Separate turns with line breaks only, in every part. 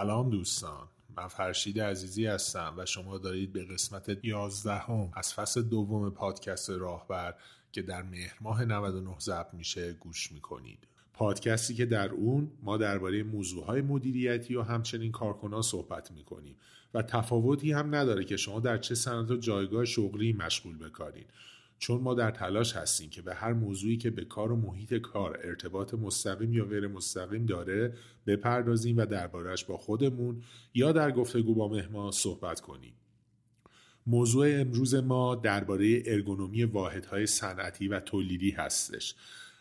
سلام دوستان. من فرشید عزیزی هستم و شما دارید به قسمت 11 هم از فصل دوم پادکست راهبر که در مهر ماه 99 ضبط میشه گوش می‌کنید. پادکستی که در اون ما درباره موضوعهای مدیریتی و همچنین کارکنان صحبت می‌کنیم و تفاوتی هم نداره که شما در چه سند و جایگاه شغلی مشغول بکارین. چون ما در تلاش هستیم که به هر موضوعی که به کار و محیط کار ارتباط مستقیم یا غیر مستقیم داره بپردازیم و دربارهش با خودمون یا در گفتگو با مهمان صحبت کنیم. موضوع امروز ما درباره ارگونومی واحدهای صنعتی و تولیدی هستش.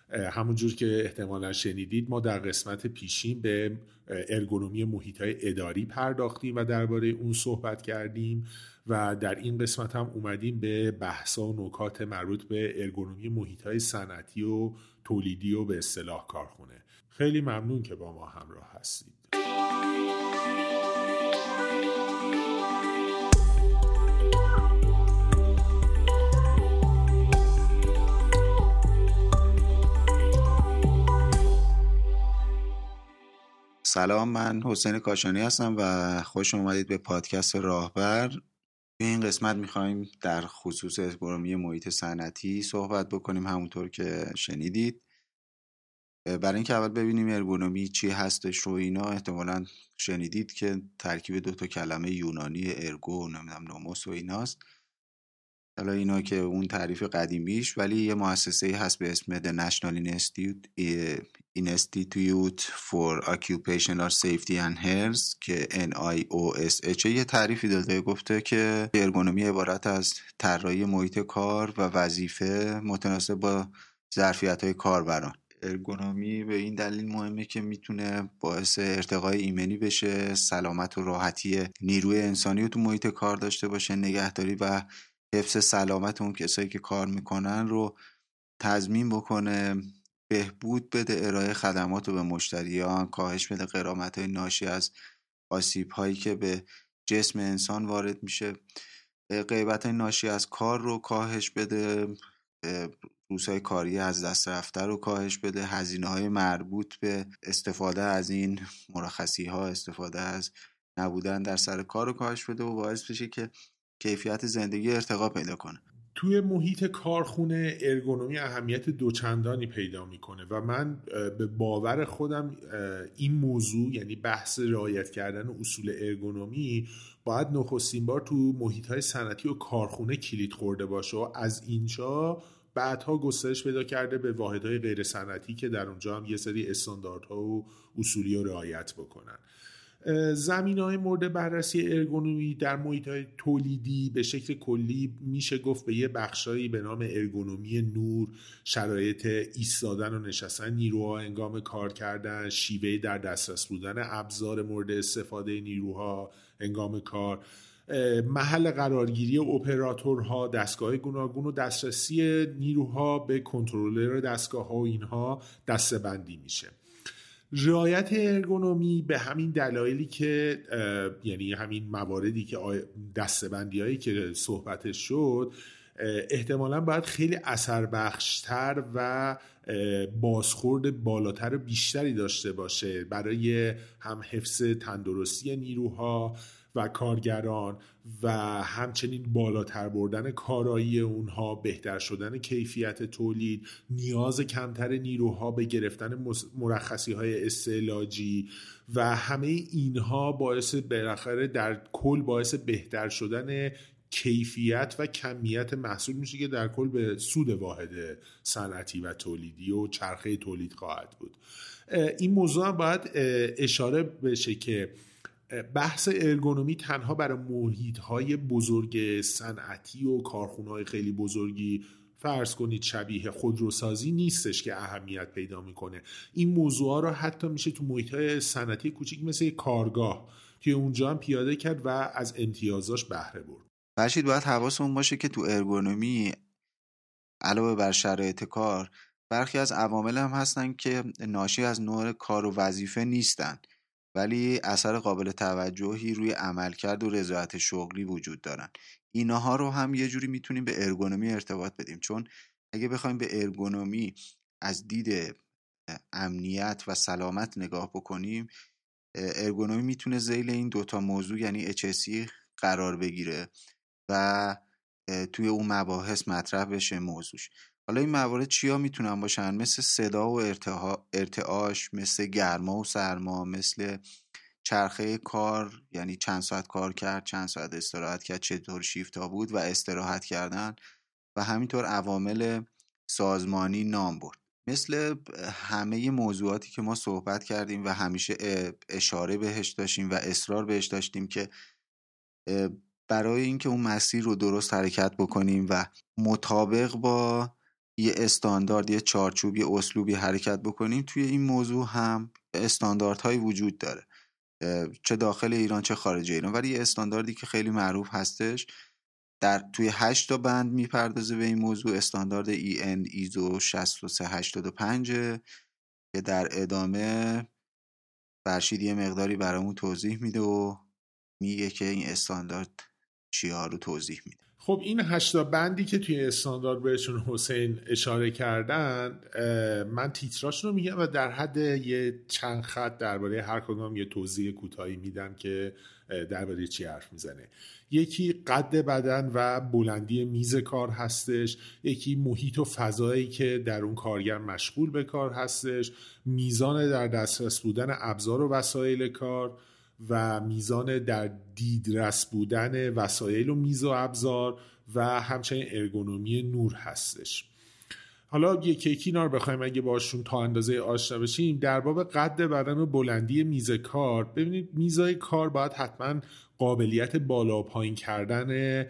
همونجور که احتمالا شنیدید ما در قسمت پیشین به ارگونومی محیط اداری پرداختیم و درباره اون صحبت کردیم و در این قسمت هم اومدیم به بحثا و نکات مربوط به ارگونومی محیط های صنعتی و تولیدی و به اصطلاح کارخونه. خیلی ممنون که با ما همراه هستید.
سلام من حسین کاشانی هستم و خوش اومدید به پادکست راهبر. به این قسمت می‌خوایم در خصوص ارگونومی محیط صنعتی صحبت بکنیم همونطور که شنیدید. برای اینکه اول ببینیم ارگونومی چی هستش رو اینا احتمالا شنیدید که ترکیب دو تا کلمه یونانی ارگو نمی‌دونم نوموس و ایناست. حالا اینا که اون تعریف قدیمیش ولی یه مؤسسه هست به اسم The National Institute for Occupational Safety and Health که NIOSH یه تعریفی داده گفته که ارگونومی عبارت از طراحی محیط کار و وظیفه متناسب با ظرفیت های کاربران. ارگونومی به این دلیل مهمه که می‌تونه باعث ارتقای ایمنی بشه سلامت و راحتی نیروی انسانی رو تو محیط کار داشته باشه نگهداری و حفظ سلامت اون کسایی که کار می‌کنن رو تضمین بکنه بهبود بده ارائه خدمات رو به مشتریان کاهش بده قرامت های ناشی از آسیب هایی که به جسم انسان وارد میشه. غیبت های ناشی از کار رو کاهش بده. روزهای کاری از دست رفته رو کاهش بده. هزینه های مربوط به استفاده از این مرخصی ها استفاده از نبودن در سر کار رو کاهش بده و باعث بشه که کیفیت زندگی ارتقا پیدا کنه.
توی محیط کارخونه ارگونومی اهمیت دوچندانی پیدا می‌کنه و من به باور خودم این موضوع یعنی بحث رعایت کردن اصول ارگونومی باید نخستین بار تو محیط های صنعتی و کارخونه کلید خورده باشه و از اینجا بعدها گسترش پیدا کرده به واحدهای غیر صنعتی که در اونجا هم یه سری استانداردها و اصولی رو رعایت بکنن. زمین های مورد بررسی ارگونومی در محیط های تولیدی به شکل کلی میشه گفت به یه بخشایی به نام ارگونومی نور شرایط ایستادن و نشستن نیروها انگام کار کردن شیوه در دسترس بودن ابزار مورد استفاده نیروها انگام کار محل قرارگیری اپراتورها دستگاه گوناگون و دسترسی نیروها به کنترلر دستگاه ها و اینها دستبندی میشه. رعایت ارگونومی به همین دلایلی که یعنی همین مواردی که دستبندی هایی که صحبتش شد احتمالا باید خیلی اثر بخشتر و بازخورد بالاتر بیشتری داشته باشه برای هم حفظ تندرستی نیروها و کارگران. و همچنین بالاتر بردن کارایی اونها بهتر شدن کیفیت تولید نیاز کمتر نیروها به گرفتن مرخصی های استعلاجی و همه اینها باعث بالاخره در کل باعث بهتر شدن کیفیت و کمیت محصول میشه که در کل به سود واحد صنعتی و تولیدی و چرخه تولید خواهد بود. این موضوع باید اشاره بشه که بحث ارگونومی تنها برای محیط های بزرگ صنعتی و کارخونه های خیلی بزرگی فرض کنید شبیه خودروسازی نیستش که اهمیت پیدا می‌کنه. این موضوع رو حتی میشه تو محیط های صنعتی کوچیک مثل کارگاه که اونجا هم پیاده کرد و از امتیازاش بهره برد.
فرشید باید حواسمون باشه که تو ارگونومی علاوه بر شرایط کار برخی از عوامل هم هستن که ناشی از نوع کار و وظیفه نیستن. ولی اثر قابل توجهی روی عملکرد و رضایت شغلی وجود دارن. اینها رو هم یه جوری می‌تونیم به ارگونومی ارتباط بدیم. چون اگه بخوایم به ارگونومی از دید امنیت و سلامت نگاه بکنیم ارگونومی می‌تونه زیل این دوتا موضوع یعنی HSE قرار بگیره و توی اون مباحث مطرح بشه موضوعش. حالا این موارد چیا می‌تونن باشن؟ مثل صدا و ارتعاش مثل گرما و سرما مثل چرخه کار یعنی چند ساعت کار کرد چند ساعت استراحت کرد چطور شیفت ها بود و استراحت کردن و همینطور عوامل سازمانی نام برد. مثل همه موضوعاتی که ما صحبت کردیم و همیشه اشاره بهش داشتیم و اصرار بهش داشتیم که برای اینکه اون مسیر رو درست حرکت بکنیم و مطابق با یه استاندارد یه چارچوب یه اسلوبی حرکت بکنیم توی این موضوع هم استانداردهایی وجود داره. چه داخل ایران چه خارج ایران. ولی یه استانداردی که خیلی معروف هستش در توی 8 تا بند می‌پردازه به این موضوع استاندارد EN ایزو 6385 که در ادامه فرشید یه مقداری برامون توضیح میده و میگه که این استاندارد چیا رو توضیح میده.
خب این هشتا بندی که توی استاندارد بهشون حسین اشاره کردن من تیتراش رو میگم و در حد یه چند خط درباره هر کدوم یه توضیح کوتاهی میدم که درباره چی حرف می‌زنه. یکی قد بدن و بلندی میز کار هستش یکی محیط و فضایی که در اون کارگر مشغول به کار هستش میزان در دسترس بودن ابزار و وسایل کار و میزان در دیدرس بودن وسایل و میز و ابزار و همچنین ارگونومی نور هستش. حالا یکی یکی اینا رو بخوایم اگه باشون تا اندازه آشنا بشیم در باب قد بدن و بلندی میز کار ببینید میزای کار باید حتما قابلیت بالا پایین کردن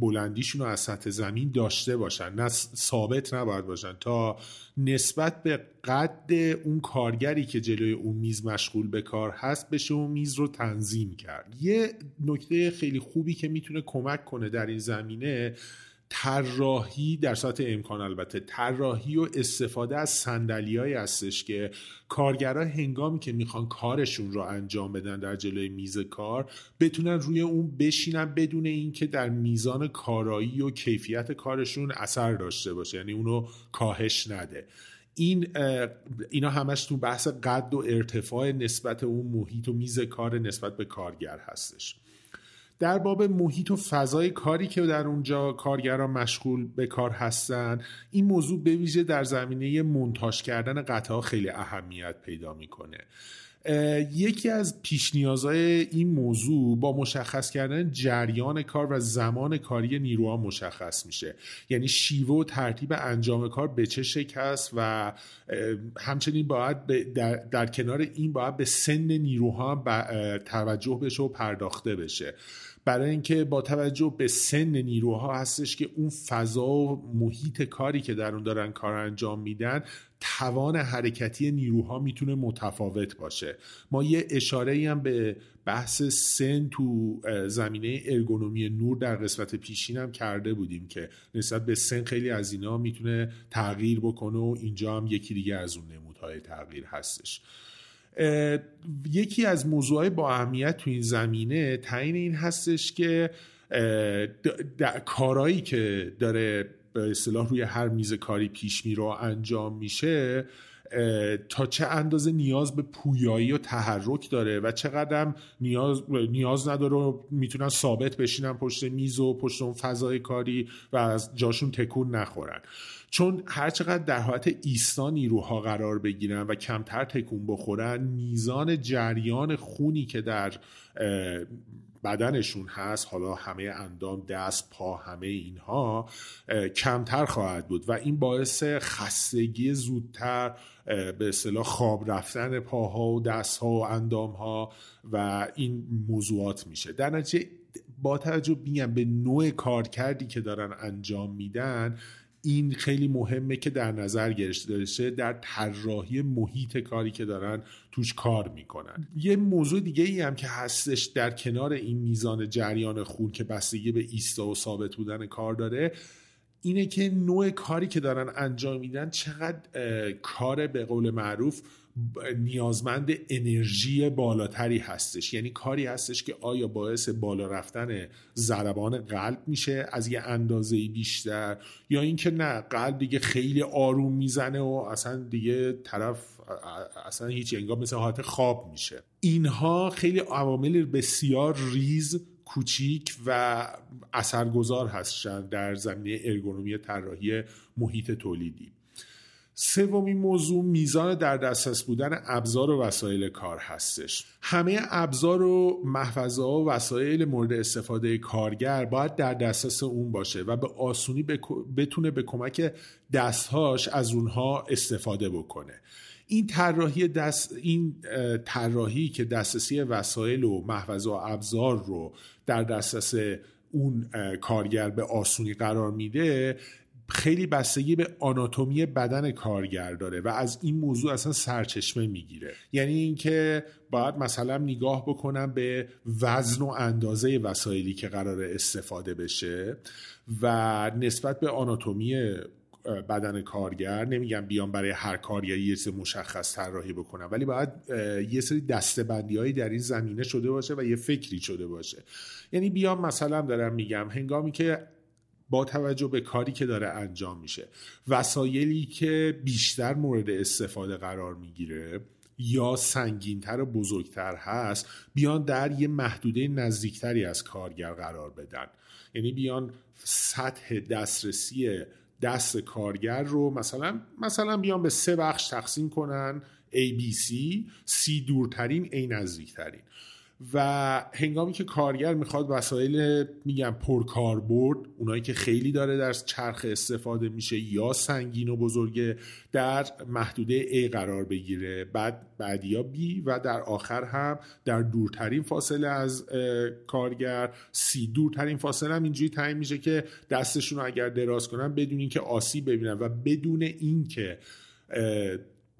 بلندیشون رو از سطح زمین داشته باشن. نه ثابت نباید باشن. تا نسبت به قد اون کارگری که جلوی اون میز مشغول به کار هست بشه اون میز رو تنظیم کرد. یه نکته خیلی خوبی که می‌تونه کمک کنه در این زمینه طراحی در سطح امکان البته طراحی و استفاده از صندلیایی هستش که کارگرا هنگامی که می‌خوان کارشون رو انجام بدن در جلوی میز کار بتونن روی اون بشینن بدون اینکه در میزان کارایی و کیفیت کارشون اثر داشته باشه یعنی اونو کاهش نده. این اینا همش تو بحث قد و ارتفاع نسبت اون محیط و میز کار نسبت به کارگر هستش. در باب محیط و فضای کاری که در اونجا کارگران مشغول به کار هستن این موضوع به ویژه در زمینه منتاج کردن قطعه خیلی اهمیت پیدا می‌کنه. یکی از پیش نیازهای این موضوع با مشخص کردن جریان کار و زمان کاری نیروها مشخص میشه. یعنی شیوه و ترتیب انجام کار به چه شکل است و همچنین باید در, در کنار این باید به سن نیروها توجه بشه و پرداخته بشه. برای اینکه با توجه به سن نیروها هستش که اون فضا و محیط کاری که در اون دارن کار انجام میدن توان حرکتی نیروها می‌تونه متفاوت باشه. ما یه اشاره هم به بحث سن تو زمینه ارگونومی نور در قسمت پیشین هم کرده بودیم که نسبت به سن خیلی از اینا می‌تونه تغییر بکنه و اینجا هم یکی دیگه از اون نمودهای تغییر هستش. یکی از موضوعهای با اهمیت تو این زمینه تعیین این هستش که کارایی که داره به اصطلاح روی هر میز کاری پیش میره و انجام میشه تا چه اندازه نیاز به پویایی و تحرک داره و چقدر نیاز نیاز نداره و می‌تونن ثابت بشینن پشت میز و پشت اون فضای کاری و از جاشون تکون نخورن. چون هرچقدر در حالت ایستا نیروها قرار بگیرن و کمتر تکون بخورن میزان جریان خونی که در بدنشون هست حالا همه اندام دست پا همه اینها کمتر خواهد بود. و این باعث خستگی زودتر به اصطلاح خواب رفتن پاها و دستها و اندامها و این موضوعات میشه. در نتیجه با توجه میگم به نوع کارکردی که دارن انجام میدن این خیلی مهمه که در نظر گرفته بشه در طراحی محیط کاری که دارن توش کار می‌کنن. یه موضوع دیگه ای هم که هستش در کنار این میزان جریان خون که بستگی به ایستا و ثابت بودن کار داره اینه که نوع کاری که دارن انجام میدن چقدر کار به قول معروف نیازمند انرژی بالاتری هستش. یعنی کاری هستش که آیا باعث بالا رفتن ضربان قلب میشه از یه اندازه بیشتر یا اینکه نه قلب دیگه خیلی آروم می‌زنه و اصلا دیگه طرف اصلا هیچ انگار مثل حالت خواب میشه. اینها خیلی عوامل بسیار ریز کوچیک و اثرگذار هستند در زمینه ارگونومی طراحی محیط تولیدی. سومین موضوع میزان در دسترس بودن ابزار و وسایل کار هستش. همه ابزار و محفظه و وسایل مورد استفاده کارگر باید در دسترس اون باشه و به آسونی بتونه به کمک دستهاش از اونها استفاده بکنه. این طراحی دست این طراحی که دسترسی وسایل و محفظه و ابزار رو در دسترس اون کارگر به آسونی قرار میده خیلی بستگی به آناتومی بدن کارگر داره و از این موضوع اصلا سرچشمه می‌گیره. یعنی اینکه باید مثلا نگاه بکنم به وزن و اندازه وسایلی که قرار استفاده بشه و نسبت به آناتومی بدن کارگر نمیگم بیام برای هر کارگری یه سری مشخص طراحی بکنم ولی باید یه سری دستبندی هایی در این زمینه شده باشه و یه فکری شده باشه. یعنی بیام مثلا دارم میگم هنگامی که با توجه به کاری که داره انجام میشه. وسایلی که بیشتر مورد استفاده قرار می‌گیره یا سنگینتر و بزرگتر هست بیان در یه محدوده نزدیکتری از کارگر قرار بدن. یعنی بیان سطح دسترسی دست کارگر رو مثلا مثلا بیان به سه بخش تقسیم کنن. A, B, C C دورترین A نزدیکترین. و هنگامی که کارگر می‌خواد وسایل میگم پرکاربرد اونایی که خیلی داره در چرخ استفاده میشه یا سنگین و بزرگه در محدوده A قرار بگیره. بعد بعدیا B و در آخر هم در دورترین فاصله از کارگر C. دورترین فاصله هم اینجوری تعیین میشه که دستشون رو اگر دراز کنن بدون اینکه آسیب ببینن و بدون اینکه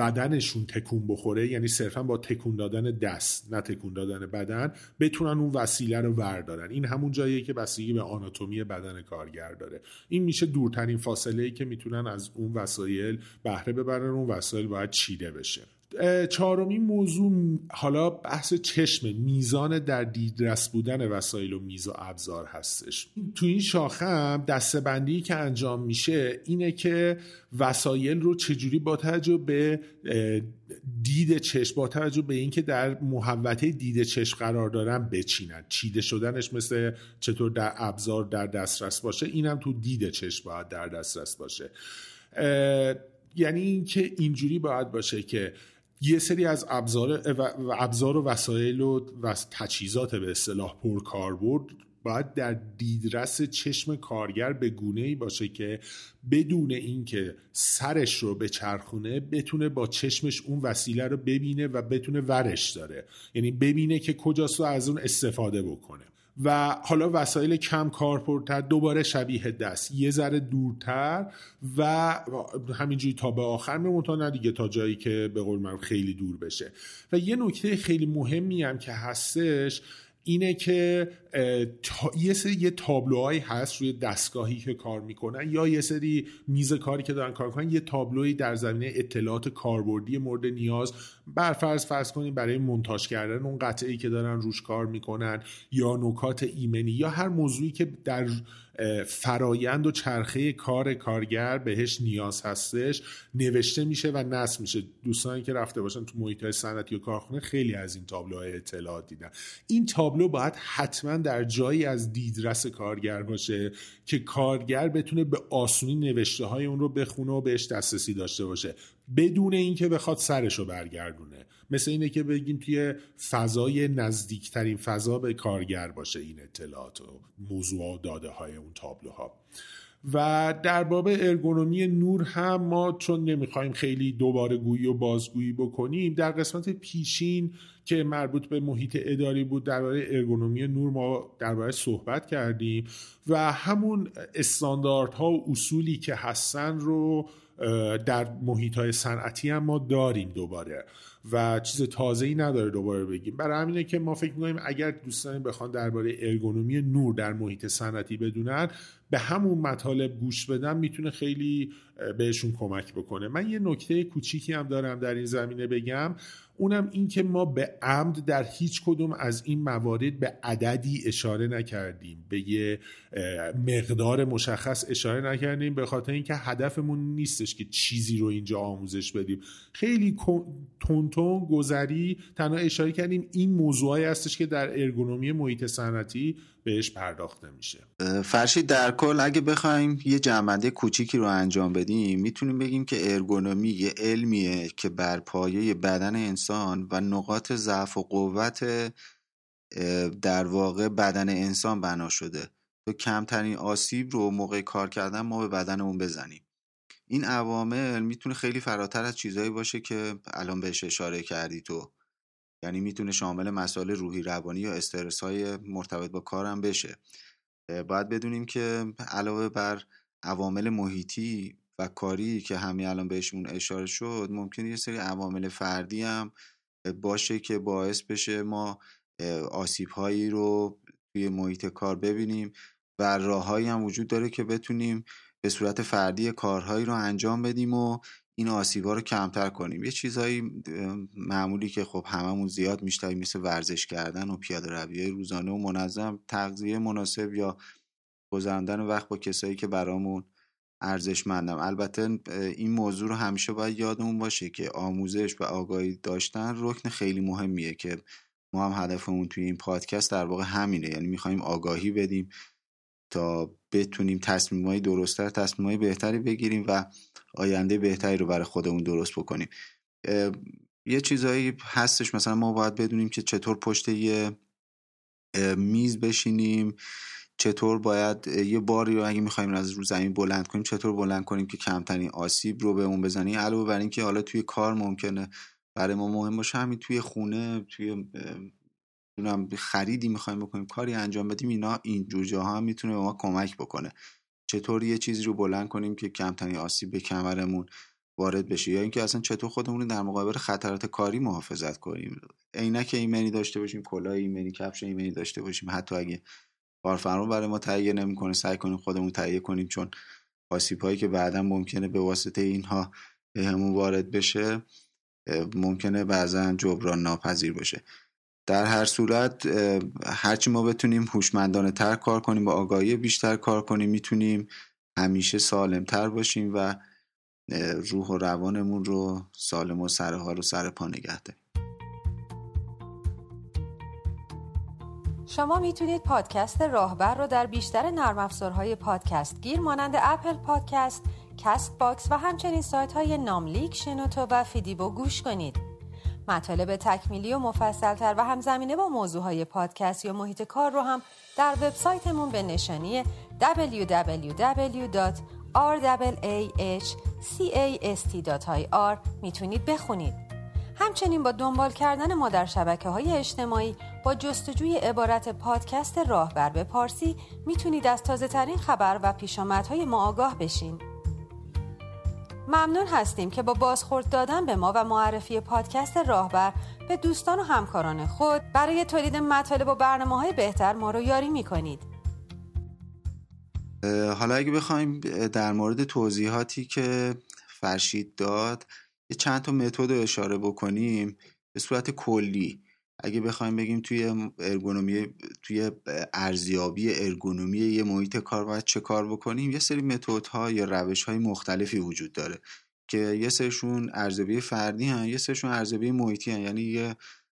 بدنشون تکون بخوره یعنی صرفا با تکون دادن دست نه تکون دادن بدن بتونن اون وسیله رو وردارن. این همون جاییه که بستگی به آناتومی بدن کارگر داره. این میشه دورترین فاصله ای که می‌تونن از اون وسایل بهره ببرن اون وسایل باید چیده بشه. چهارمین موضوع حالا بحث چشم میزان در دیدرس بودن وسایل و میز و ابزار هستش. تو این شاخه هم دستبندی که انجام میشه اینه که وسایل رو چجوری با توجه به دید چشم با توجه به اینکه در محوطه دید چشم قرار دارن بچینن. چیده شدنش مثل چطور در ابزار در دسترس باشه اینم تو دید چشم باید در دسترس باشه. یعنی اینکه اینجوری باید باشه که یه سری از ابزار و ابزار و وسایل و, تجهیزات به اصطلاح پرکاربرد باید در دیدرس چشم کارگر به گونه ای باشه که بدون اینکه سرش رو به چرخونه بتونه با چشمش اون وسیله رو ببینه و بتونه ورش داره. یعنی ببینه که کجاست و از اون استفاده بکنه. و حالا وسایل کم کارپورتر دوباره شبیه دست. یه ذره دورتر و همینجوری تا به آخر میمون نه دیگه تا جایی که به قول من خیلی دور بشه. و یه نکته خیلی مهمی هم که هستش اینه که یه سری یه تابلوهایی هست روی دستگاهی که کار می‌کنن یا یه سری میز کاری که دارن کار می‌کنن یه تابلوی در زمینه اطلاعات کاربردی مورد نیاز. برفرض فرض کنیم برای منتاج کردن اون قطعی که دارن روش کار می‌کنن یا نکات ایمنی یا هر موضوعی که در فرایند و چرخه کار کارگر بهش نیاز هستش. نوشته میشه و نصب میشه. دوستانی که رفته باشن تو محیط های صنعتی و کارخونه خیلی از این تابلوهای اطلاعات دیدن. این تابلو باید حتما در جایی از دیدرس کارگر باشه که کارگر بتونه به آسونی نوشته های اون رو بخونه و بهش دسترسی داشته باشه. بدون اینکه بخواد سرش رو برگردونه. مثل اینه که بگیم توی فضای نزدیکترین فضا به کارگر باشه این اطلاعات و موضوع و داده های اون تابلوها. و در باب ارگونومی نور هم ما چون نمی‌خوایم خیلی دوباره گویی و بازگویی بکنیم در قسمت پیشین که مربوط به محیط اداری بود درباره ارگونومی نور ما درباره صحبت کردیم و همون استانداردها و اصولی که هستن رو در محیط های صنعتی هم ما داریم دوباره. و چیز تازه ای نداره دوباره بگیم. برای همینه که ما فکر می‌کنیم اگر دوستان بخوان درباره ارگونومی نور در محیط صنعتی بدونن به همون مطالب گوش بدن می‌تونه خیلی بهشون کمک بکنه. من یه نکته کوچیکی هم دارم در این زمینه بگم. اونم این که ما به عمد در هیچ کدوم از این موارد به عددی اشاره نکردیم. به یه مقدار مشخص اشاره نکردیم به خاطر اینکه هدفمون نیستش که چیزی رو اینجا آموزش بدیم. خیلی تونتون گذری تنها اشاره کردیم این موضوعی هستش که در ارگونومی محیط صنعتی بهش پرداخته میشه.
فرشید در کل اگه بخوایم یه جمعنده کوچیکی رو انجام بدیم می‌تونیم بگیم که ارگونومی یه علمیه که بر پایه بدن انسان و نقاط ضعف و قوت در واقع بدن انسان بنا شده. تو کمترین آسیب رو موقع کار کردن ما به بدنمون بزنیم. این عوامل می‌تونه خیلی فراتر از چیزهایی باشه که الان بهش اشاره کردی تو. یعنی می‌تونه شامل مسائل روحی روانی یا استرس های مرتبط با کارم بشه. باید بدونیم که علاوه بر عوامل محیطی و کاری که همین الان بهشون اشاره شد ممکنه یه سری عوامل فردی هم باشه که باعث بشه ما آسیب هایی رو توی محیط کار ببینیم و راههایی هم وجود داره که بتونیم به صورت فردی کارهایی رو انجام بدیم و این آسیبا رو کمتر کنیم. یه چیزهایی معمولی که خب هممون زیاد میشتیم مثل ورزش کردن و پیاده روی روزانه و منظم تغذیه مناسب یا گذراندن وقت با کسایی که برامون ارزشمندم البته این موضوع رو همیشه باید یادمون باشه که آموزش و آگاهی داشتن رکن خیلی مهمیه که ما هم هدفمون توی این پادکست در واقع همینه. یعنی می‌خوایم آگاهی بدیم تا بتونیم تصمیمایی درستتر تصمیمایی بهتری بگیریم و آینده بهتری رو برای خودمون درست بکنیم. یه چیزایی هستش مثلا ما باید بدونیم که چطور پشت یه میز بشینیم چطور باید یه باری رو اگه می‌خوایم از رو زمین بلند کنیم چطور بلند کنیم که کمترین آسیب رو به اون بزنیم؟ علاوه بر اینکه حالا توی کار ممکنه برای ما مهم باشه همین توی خونه توی خریدی می‌خوایم بکنیم کاری انجام بدیم اینا این جور جاها هم می‌تونه به ما کمک بکنه. چطور یه چیزی رو بلند کنیم که کمترین آسیب به کمرمون وارد بشه؟ یا اینکه اصلا چطور خودمون در مقابل خطرات کاری محافظت کنیم؟ عینک ایمنی داشته باشیم کلاه ایمنی کفش ایمنی داشته باشیم. حتی اگه کارفرما برای ما تهیه نمی‌کنه سعی کنیم خودمون تهیه کنیم چون آسیب هایی که بعدا ممکنه به واسطه اینها بهمون وارد بشه ممکنه بعضا جبران ناپذیر باشه. در هر صورت هرچی ما بتونیم هوشمندانه تر کار کنیم با آگاهی بیشتر کار کنیم می‌تونیم همیشه سالم تر باشیم و روح و روانمون رو سالم و سرها رو سر پا نگه داریم
شما می‌تونید پادکست راهبر رو در بیشتر نرم افزارهای پادکست گیر مانند اپل پادکست، Castbox و همچنین سایت های ناملیک، شنوتو و فیدیبو گوش کنید. مطالب تکمیلی و مفصلتر و همزمینه با موضوع های پادکست یا محیط کار رو هم در وبسایتمون به نشانی www.rwahcast.ir می‌تونید بخونید. همچنین با دنبال کردن ما در شبکه های اجتماعی با جستجوی عبارت پادکست راهبر به پارسی می‌تونید از تازه ترین خبر و پیشامدهای ما آگاه بشین. ممنون هستیم که با بازخورد دادن به ما و معرفی پادکست راهبر به دوستان و همکاران خود برای تولید مطالب و برنامه های بهتر ما رو یاری می کنید.
حالا اگه بخوایم در مورد توضیحاتی که فرشید داد یه چند تا متد رو اشاره بکنیم به صورت کلی اگه بخوایم بگیم توی ارگونومی توی ارزیابی ارگونومی یه محیط کار باید چه کار بکنیم؟ یه سری متد ها یا روش های مختلفی وجود داره که یه سرشون ارزیابی فردی هن یه سرشون ارزیابی محیطی هن. یعنی یه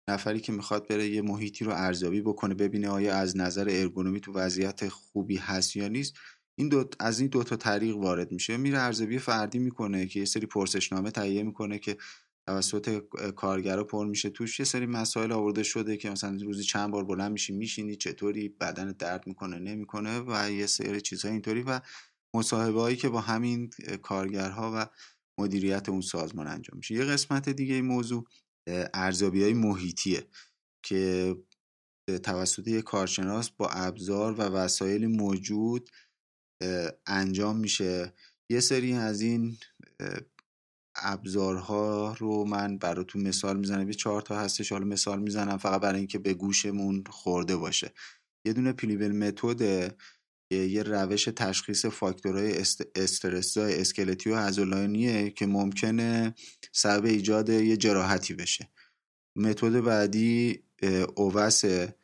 نفری که می‌خواد بره یه محیطی رو ارزیابی بکنه ببینه آیا از نظر ارگونومی تو وضعیت خوبی هست یا نیست. این دو از این دو تا طریق وارد میشه. میره ارزیابی فردی می‌کنه که یه سری پرسشنامه تهیه می‌کنه که توسط کارگرا پر میشه. توش یه سری مسائل آورده شده که مثلا روزی چند بار بلند میشی میشینی چطوری؟ بدن درد می‌کنه نمی‌کنه و یه سری چیزهای اینطوری و مصاحبه هایی که با همین کارگرها و مدیریت اون سازمان انجام میشه. یه قسمت دیگه این موضوع ارزیابی های محیطیه که توسط یک کارشناس با ابزار و وسایل موجود انجام میشه. یه سری از این ابزارها رو من براتون مثال می‌زنم. یه چهار تا هستش حالا مثال می‌زنم فقط برای اینکه به گوشمون خورده باشه. یه دونه پلیبل متد یه روش تشخیص فاکتورهای استرس اسکلتی و عضلانیه که ممکنه سبب ایجاد یه جراحتی بشه. متد بعدی اووسه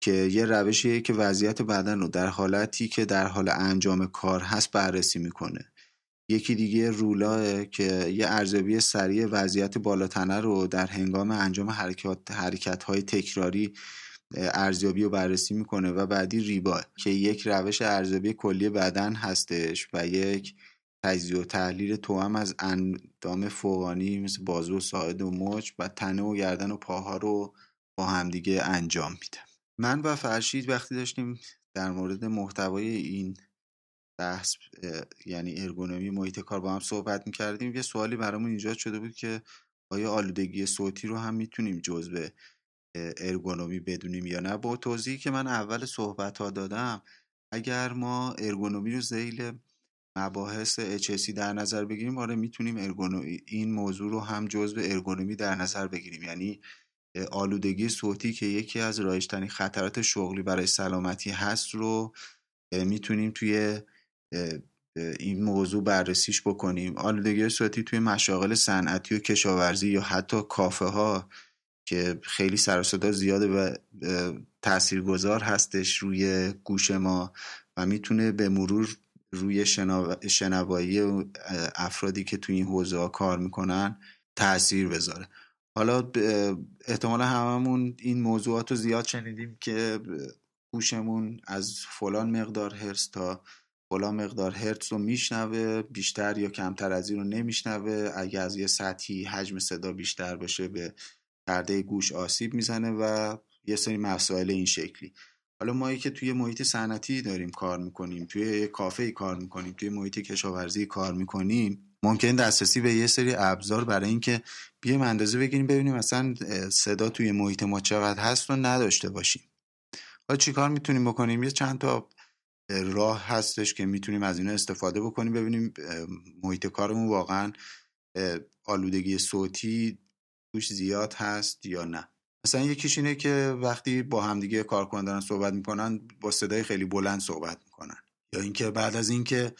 که یه روشیه که وضعیت بدن رو در حالتی که در حال انجام کار هست بررسی می‌کنه. یکی دیگه رولاه که یه ارزیابی سریع وضعیت بالاتنه رو در هنگام انجام حرکت, حرکت های تکراری ارزیابی رو بررسی می‌کنه و بعدی ریبا که یک روش ارزیابی کلی بدن هستش و یک تجزیه و تحلیل توام از اندام فوقانی مثل بازو و ساعد و مچ و تنه و گردن و پاها رو با همدیگه انجام میده. من و فرشید وقتی داشتیم در مورد محتوای این بحث یعنی ارگونومی محیط کار با هم صحبت می‌کردیم. یه سوالی برامون ایجاد شده بود که آیا آلودگی صوتی رو هم می‌تونیم جزء ارگونومی بدونیم یا نه؟ با توضیحی که من اول صحبت ها دادم اگر ما ارگونومی رو زیل مباحث HSC در نظر بگیریم آره می‌تونیم ارگونومی این موضوع رو هم جزء ارگونومی در نظر بگیریم. یعنی آلودگی صوتی که یکی از رایشترین خطرات شغلی برای سلامتی هست رو می‌تونیم توی این موضوع بررسیش بکنیم. آلودگی صوتی توی مشاغل صنعتی و کشاورزی یا حتی کافه ها که خیلی سر صدا زیاده و تاثیرگذار هستش روی گوش ما و می‌تونه به مرور روی شنوایی افرادی که توی این حوزه ها کار می‌کنن تاثیر بذاره. حالا احتمالا هممون این موضوعات رو زیاد شنیدیم که گوشمون از فلان مقدار هرس تا فلان مقدار هرتز رو میشنوه بیشتر یا کمتر از این رو نمیشنوه. اگه از یه سطحی حجم صدا بیشتر باشه به پرده گوش آسیب می‌زنه و یه سری مسائل این شکلی. حالا ما که توی محیط صنعتی داریم کار می‌کنیم توی یه کافه کار می‌کنیم توی محیط کشاورزی کار می‌کنیم. ممکن دسترسی به یه سری ابزار برای اینکه بیایم اندازه بگیریم ببینیم مثلا صدا توی محیط ما چقدر هست رو نداشته باشیم. حالا چیکار می‌تونیم بکنیم؟ یه چند تا راه هستش که می‌تونیم از اینا استفاده بکنیم ببینیم محیط کارمون واقعا آلودگی صوتی توش زیاد هست یا نه. مثلا یکیش اینه که وقتی با همدیگه کار کنن صحبت می‌کنن با صدای خیلی بلند صحبت می‌کنن. یا اینکه بعد از اینکه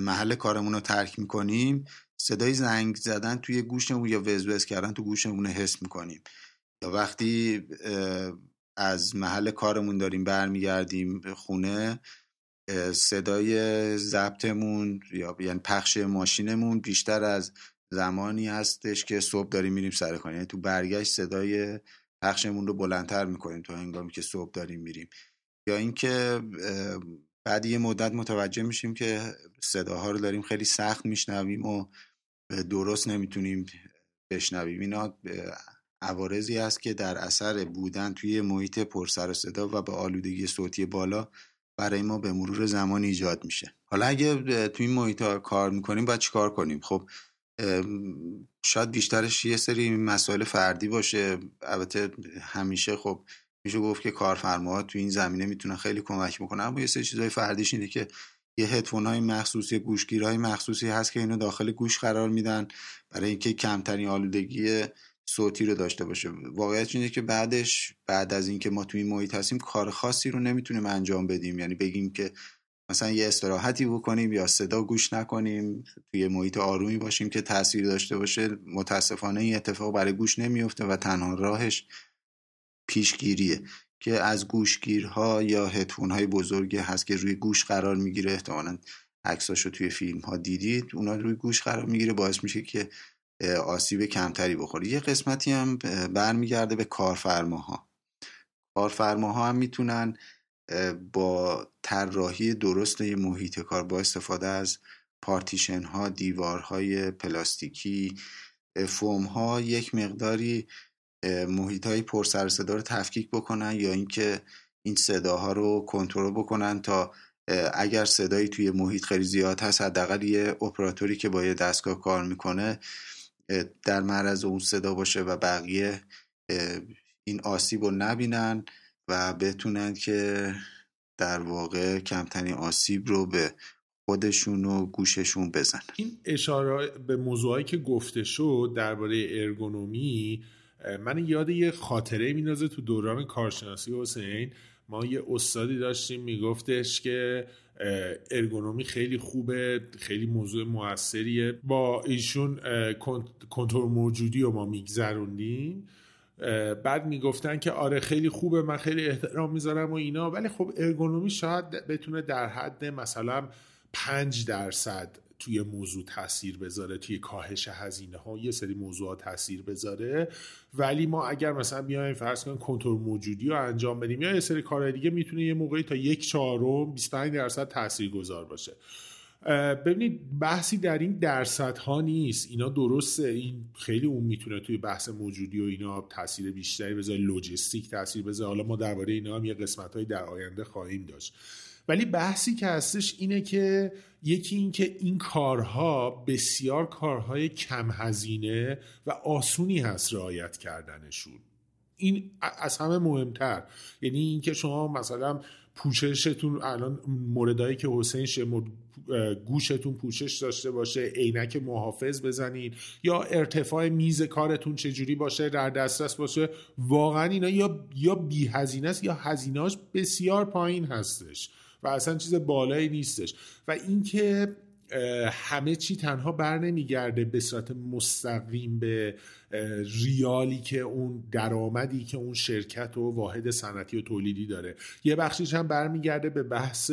محل کارمون رو ترک می‌کنیم صدای زنگ زدن توی گوشمون یا وزوز کردن تو گوشمون حس می‌کنیم. یا وقتی از محل کارمون داریم برمیگردیم خونه صدای ضبطمون یا یعنی پخش ماشینمون بیشتر از زمانی هستش که صبح داریم میریم سر کار. یعنی تو برگشت صدای پخشمون رو بلندتر می‌کنیم تا هنگامی که صبح داریم میریم. یا اینکه بعد یه مدت متوجه میشیم که صداها رو داریم خیلی سخت میشنویم و درست نمی‌تونیم بشنویم. اینا عوارضی است که در اثر بودن توی محیط پرسر صدا و به آلودگی صوتی بالا برای ما به مرور زمان ایجاد میشه. حالا اگه توی این محیط کار می‌کنیم باید چیکار کنیم؟ خب شاید بیشترش یه سری مسائل فردی باشه. البته همیشه خب میشه گفت که کارفرماها تو این زمینه می‌تونن خیلی کمک بکنن اما یه سری چیزای فردیش اینه که یه هدفون های مخصوصی گوشگیرهای مخصوصی هست که اینو داخل گوش قرار میدن. برای اینکه کمترین آلودگی صوتی رو داشته باشه. واقعیت اینه که بعدش بعد از اینکه ما توی این محیط هستیم کار خاصی رو نمی‌تونیم انجام بدیم. یعنی بگیم که مثلا یه استراحتی بکنیم یا صدا گوش نکنیم توی محیط آرومی باشیم که تاثیر داشته باشه. متاسفانه این اتفاق برای گوش نمیفته و تنها راهش پیشگیریه که از گوشگیرها یا هدفون های بزرگی هست که روی گوش قرار می‌گیره. احتمالا عکساشو توی فیلم ها دیدید اونا روی گوش قرار می‌گیره. باعث میشه که آسیب کمتری بخوره یه قسمتی هم برمیگرده به کارفرماها. کارفرماها هم می‌تونن با طراحی درست محیط کار با استفاده از پارتیشن ها دیوارهای پلاستیکی فوم ها یک مقداری محیط های پر سر صدا رو تفکیک بکنن یا اینکه این صداها رو کنترل بکنن تا اگر صدایی توی محیط خیلی زیاد هست حداقل یه اپراتوری که با یه دستگاه کار می‌کنه در معرض اون صدا باشه و بقیه این آسیب رو نبینن و بتونن که در واقع کمترین آسیب رو به خودشون و گوششون بزنن.
این اشاره به موضوعی که گفته شد درباره ارگونومی من یاد یه خاطره میندازه تو دوران کارشناسی حسین. ما یه استادی داشتیم میگفتش که ارگونومی خیلی خوبه خیلی موضوع موثریه. با ایشون کنترل موجودی رو ما میگذروندیم. بعد می‌گفتن که آره خیلی خوبه من خیلی احترام می‌ذارم و اینا. ولی خب ارگونومی شاید بتونه در حد مثلا پنج درصد توی موضوع تاثیر بذاره توی کاهش هزینه ها یه سری موضوعات تاثیر بذاره. ولی ما اگر مثلا بیایم فرض کنیم کنترل موجودی رو انجام بدیم یا یه سری کارهای دیگه می‌تونه یه موقعی تا یک چهارم 25 درصد تاثیر گذار باشه ببینید بحثی در این درصد ها نیست. اینا درسته. این خیلی اون می‌تونه توی بحث موجودی و اینا تاثیر بیشتری بذاره لوجستیک تاثیر بذاره. حالا ما درباره اینا هم یه قسمت های در آینده خواهیم داشت. ولی بحثی که هستش اینه که یکی اینکه این کارها بسیار کارهای کم هزینه و آسونی هست رعایت کردنشون. این از همه مهمتر. یعنی اینکه شما مثلا پوششتون الان موردایی که حسین گوشتون پوشش داشته باشه عینک محافظ بزنین یا ارتفاع میز کارتون چجوری باشه در دسترس باشه واقعا اینا یا یا بی هزینه است یا هزینهاش بسیار پایین هستش. و اصلا چیز بالایی نیستش. و اینکه همه چی تنها بر نمیگرده به صورت مستقیم به ریالی که اون درآمدی که اون شرکت و واحد صنعتی و تولیدی داره. یه بخشیش هم برمیگرده به بحث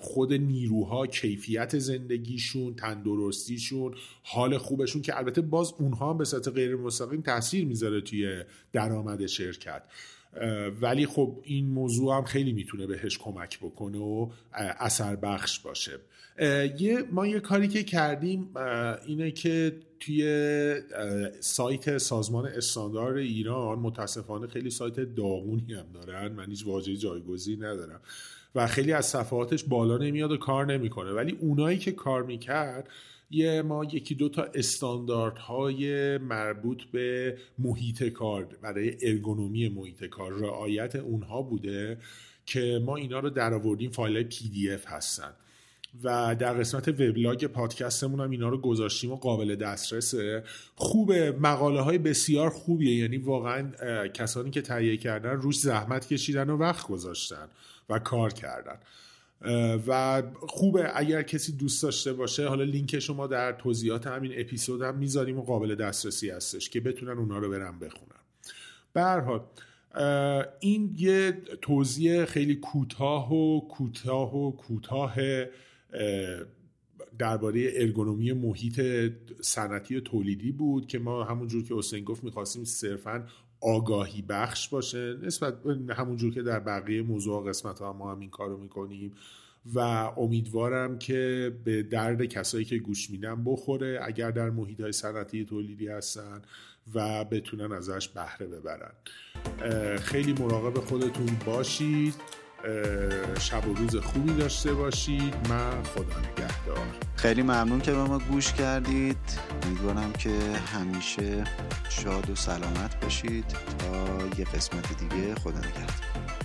خود نیروها کیفیت زندگیشون تندرستیشون حال خوبشون که البته باز اونها هم به صورت غیر مستقیم تاثیر می‌ذاره توی درآمد شرکت. ولی خب این موضوع هم خیلی می‌تونه بهش کمک بکنه و اثر بخش باشه. یه ما یه کاری که کردیم اینه که توی سایت سازمان استاندار ایران متاسفانه خیلی سایت داغونی هم دارن من هیچ واژه جایگزین ندارم و خیلی از صفحاتش بالا نمیاد و کار نمی‌کنه. ولی اونایی که کار می‌کرد یه ما یکی دو تا استانداردهای مربوط به محیط کار برای ارگونومی محیط کار رعایت اونها بوده که ما اینا رو در آوردیم فایل PDF هستن. و در قسمت وبلاگ پادکستمون هم اینا رو گذاشتیم و قابل دسترسه. خوبه مقاله های بسیار خوبیه. یعنی واقعا کسانی که تهیه کردن روش زحمت کشیدن و وقت گذاشتن و کار کردن. و خوبه اگر کسی دوست داشته باشه حالا لینکشم ما در توضیحات همین اپیزود هم می‌ذاریم و قابل دسترسی هستش که بتونن اونا رو برن بخونن. به این یه توضیح خیلی کوتاه و کوتاه و کوتاه درباره ارگونومی محیط صنعتی تولیدی بود که ما همونجور که حسین گفت می‌خواستیم صرفا آگاهی بخش باشه نسبت همونجور که در بقیه موضوع قسمت ها ما هم این کارو می‌کنیم. و امیدوارم که به درد کسایی که گوش میدن بخوره اگر در محیط های صنعتی تولیدی هستن و بتونن ازش بهره ببرن. خیلی مراقب خودتون باشید. شب و روز خوبی داشته باشید. من خدا نگهدار.
خیلی ممنون که به ما گوش کردید. امیدوارم که همیشه شاد و سلامت باشید. تا یه قسمت دیگه خدا نگهدار.